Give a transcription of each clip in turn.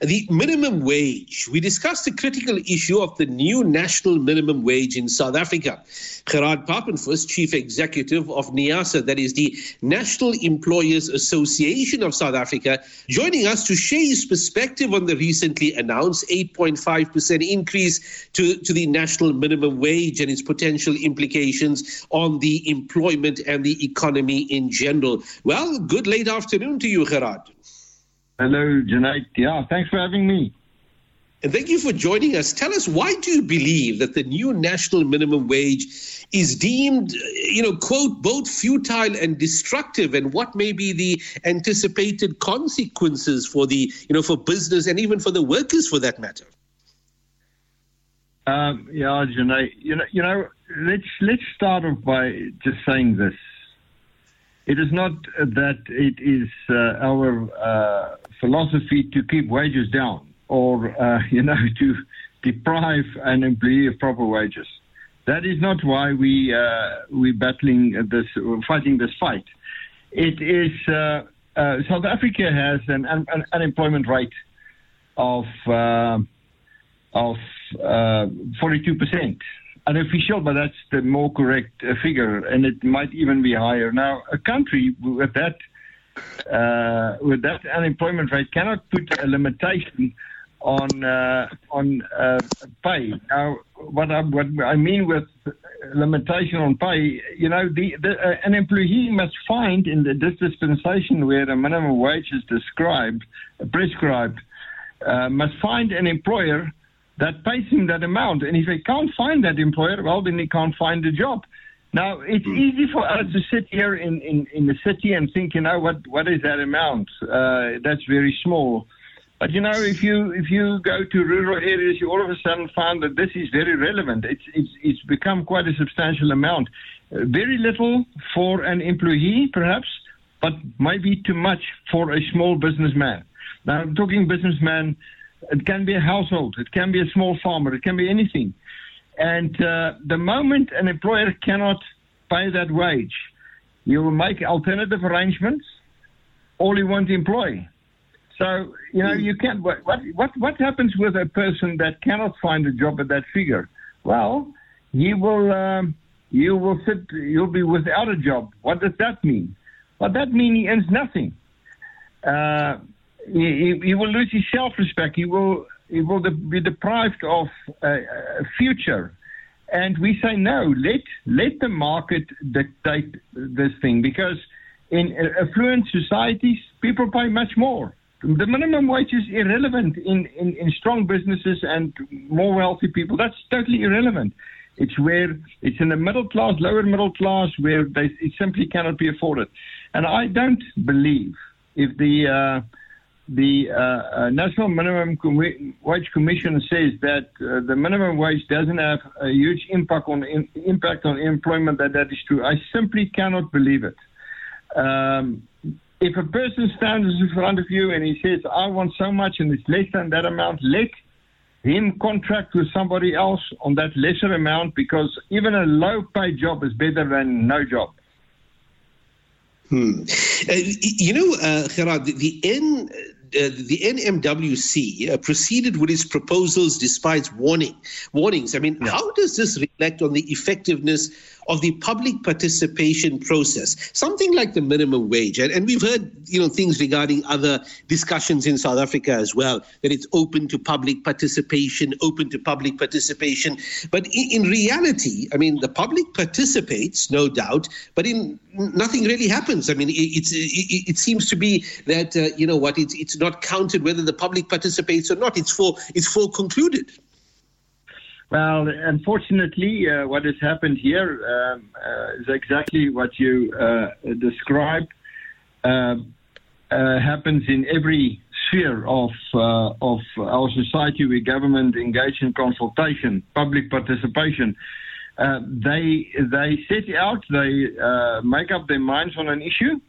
the minimum wage. We discussed the critical issue of the new national minimum wage in South Africa. Gerard Papenfus, Chief Executive of NEASA, that is the National Employers Association of South Africa, joining us to share his perspective on the recently announced 8.5% increase to, to the national minimum wage and its potential implications on the employment and the economy in general. Well, good late afternoon to you, Gerard. Hello, Junaid. Yeah, thanks for having me. And thank you for joining us. Tell us, why do you believe that the new national minimum wage is deemed, you know, quote, both futile and destructive, and what may be the anticipated consequences for the, you know, for business and even for the workers for that matter? Um, yeah, Junaid, you know, you know, let's let's start off by just saying this. It is not that it is uh, our uh, philosophy to keep wages down or, uh, you know, to deprive an employee of proper wages. That is not why we uh, we battling this, fighting this fight. It is uh, uh, South Africa has an, an, unemployment rate of of forty two percent unofficial, but that's the more correct uh, figure, and it might even be higher. Now, a country with that uh, with that unemployment rate cannot put a limitation on uh, on uh, pay. Now, what I, what I mean with limitation on pay, you know, the, the uh, an employee must find in the, this dispensation where the minimum wage is described, prescribed, uh, must find an employer that pays him that amount. And if they can't find that employer, well, then they can't find a job. Now, it's mm. easy for us to sit here in, in, in the city and think, you know, what, what is that amount? Uh, that's very small. But you know, if you if you go to rural areas, you all of a sudden find that this is very relevant. It's it's it's become quite a substantial amount. Uh, very little for an employee, perhaps, but maybe too much for a small businessman. Now, I'm talking businessman. It can be a household. It can be a small farmer. It can be anything. And uh, the moment an employer cannot pay that wage, you will make alternative arrangements, or you won't employ. So you know you can't. What what what happens with a person that cannot find a job at that figure? Well, he will um, you will sit. You'll be without a job. What does that mean? Well, that means he earns nothing. Uh, he, he, will lose his self-respect. He will he will be deprived of a, future. And we say no. Let let the market dictate this thing because in affluent societies, people pay much more the minimum wage is irrelevant in, in, in strong businesses and more wealthy people. That's totally irrelevant. It's where it's in the middle class, lower middle class, where they it simply cannot be afforded. And I don't believe if the uh, the uh, uh, National Minimum Com- Wage Commission says that uh, the minimum wage doesn't have a huge impact on in, impact on employment, that that is true. I simply cannot believe it. Um, if a person stands in front of you and he says, I want so much and it's less than that amount, let him contract with somebody else on that lesser amount because even a low paid job is better than no job. Hmm. Uh, you know, uh, Gerard, the, the uh, the NMWC uh, proceeded with its proposals despite warning warnings. I mean, how does this reflect on the effectiveness of the public participation process? Something like the minimum wage, and, and we've heard you know things regarding other discussions in South Africa as well that it's open to public participation, open to public participation. But in, in reality, I mean, the public participates, no doubt, but in nothing really happens. I mean, it, it's it, it, seems to be that uh, you know what it's it's not counted whether the public participates or not. It's for it's for concluded. Well, unfortunately, uh, what has happened here um, uh, is exactly what you uh, described. Um, uh, happens in every sphere of uh, of our society where government engage in consultation, public participation. Uh, they they set out, they make up their minds on an issue,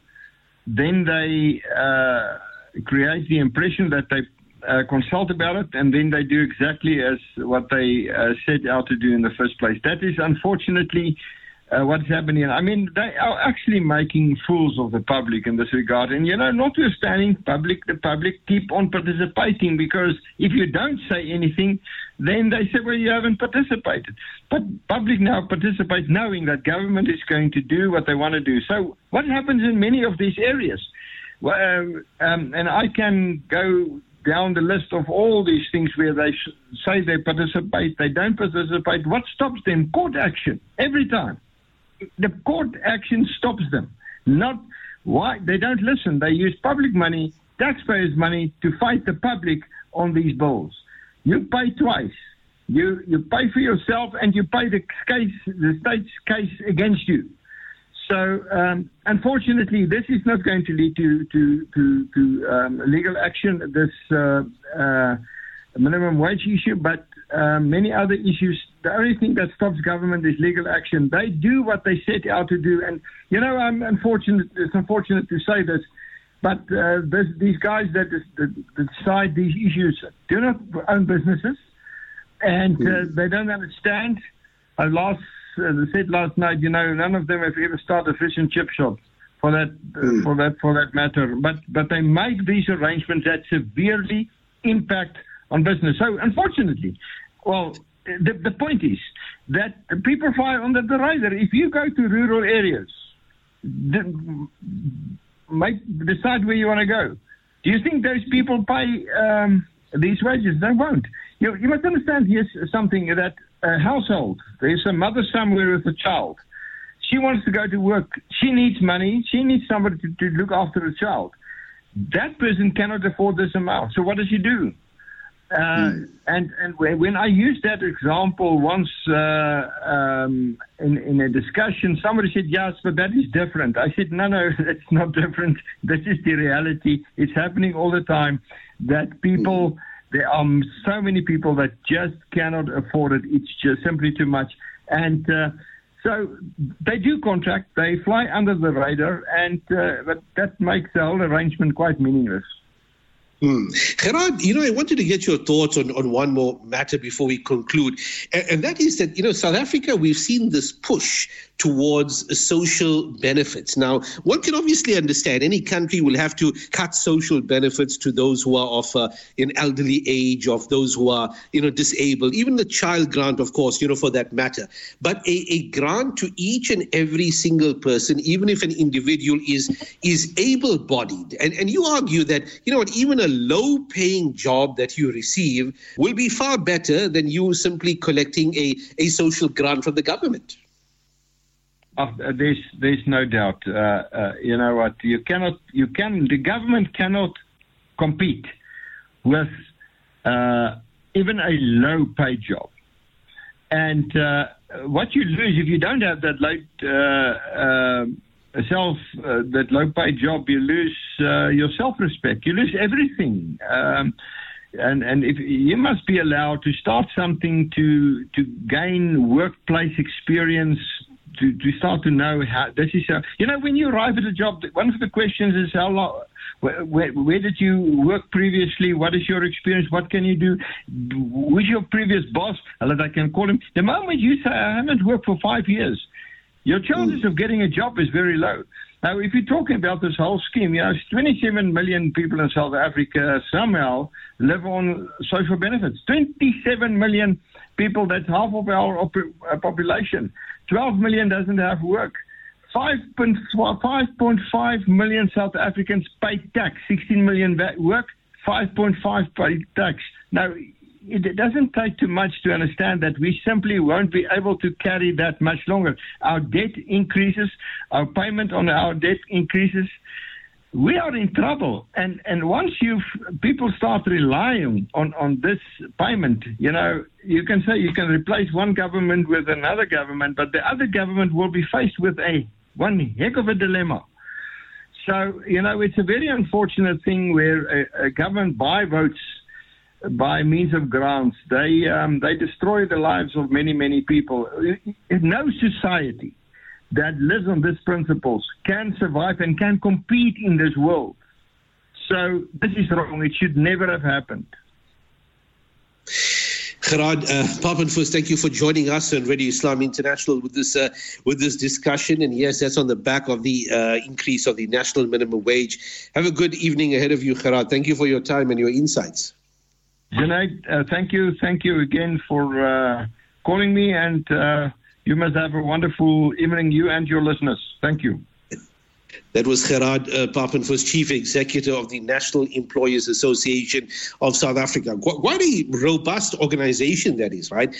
then they create the impression that they uh, consult about it, and then they do exactly as what they uh, set out to do in the first place. That is unfortunately uh, what's happening. I mean, they are actually making fools of the public in this regard. And, you know, notwithstanding, public, the public keep on participating because if you don't say anything, then they say, well, you haven't participated. But public now participates knowing that government is going to do what they want to do. So what happens in many of these areas? Well, um, um and I can go down the list of all these things where they say they participate, they don't participate. What stops them? Court action every time. The court action stops them. Not why they don't listen. They use public money, taxpayers' money, to fight the public on these bills. You pay twice. You you pay for yourself and you pay the case, the state's case against you. So, um, unfortunately, this is not going to lead to to to, to um, legal action. This uh, uh, minimum wage issue, but uh, many other issues. The only thing that stops government is legal action. They do what they set out to do, and you know, I'm unfortunate. It's unfortunate to say this, but uh, this, these guys that, that, that decide these issues do not own businesses, and uh, hmm. they don't understand. I lost as I said last night, you know, none of them have ever started a fish and chip shop for that mm. for that for that matter. But but they make these arrangements that severely impact on business. So unfortunately, well, the the point is that people fly under the radar. If you go to rural areas, the, make decide where you want to go. Do you think those people pay um, these wages? They won't. You, you must understand here's something that a household. There's a mother somewhere with a child. She wants to go to work. She needs money. She needs somebody to, to look after the child. That person cannot afford this amount. So what does she do? Uh, mm. And and when I used that example once uh, um, in in a discussion, somebody said, "Yes, but that is different." I said, "No, no, it's not different. This is the reality. It's happening all the time. That people." There are so many people that just cannot afford it. It's just simply too much. And uh, so they do contract, they fly under the radar, and uh, but that makes the whole arrangement quite meaningless. Hmm. Gerard, you know, I wanted to get your thoughts on, on one more matter before we conclude. And, and, that is that, you know, South Africa, we've seen this push towards social benefits. Now, one can obviously understand any country will have to cut social benefits to those who are of uh, an elderly age, of those who are, you know, disabled, even the child grant, of course, you know, for that matter. But a, a grant to each and every single person, even if an individual is is able-bodied, and, and you argue that, you know what, even a low-paying job that you receive will be far better than you simply collecting a, a social grant from the government. Uh, there's there's no doubt. Uh, uh, you know what? You cannot. You can. The government cannot compete with uh, even a low paid job. And uh, what you lose if you don't have that low uh, self that low paid job, you lose your self respect. You lose everything. Um, and and if you must be allowed to start something to to gain workplace experience to, to start to know how this is how, you know when you arrive at a job one of the questions is how long where, where, where, did you work previously? What is your experience? What can you do? Who's your previous boss? That I can call him. The moment you say I haven't worked for five years your chances mm. of getting a job is very low now if you're talking about this whole scheme you know 27 million people in South Africa somehow live on social benefits 27 million people that's half of our op- population 12 million doesn't have work. 5.5 million South Africans pay tax. 16 million work, 5.5 pay tax. Now, it doesn't take too much to understand that we simply won't be able to carry that much longer. Our debt increases, our payment on our debt increases we are in trouble. And and once you people start relying on on this payment, you know, you can say you can replace one government with another government, but the other government will be faced with a one heck of a dilemma. So you know, it's a very unfortunate thing where a, a government buy votes by means of grants. They um, they destroy the lives of many many people. No society that lives on these principles can survive and can compete in this world. So this is wrong. It should never have happened. Gerard uh, thank you for joining us on Radio Islam International with this uh, with this discussion. And yes, that's on the back of the uh, increase of the national minimum wage. Have a good evening ahead of you, Gerard. Thank you for your time and your insights. Junaid, uh, thank you, thank you again for uh, calling me, and uh, you must have a wonderful evening, you and your listeners. Thank you. That was Gerard uh, Chief Executive of the National Employers Association of South Africa. Quite a robust organization that is, right?